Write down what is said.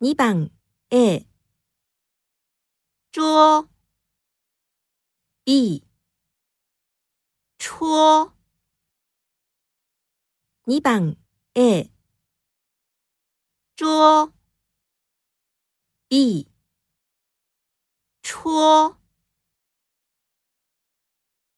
2番。A 桌 B 戳。2番。A 桌 B。戳。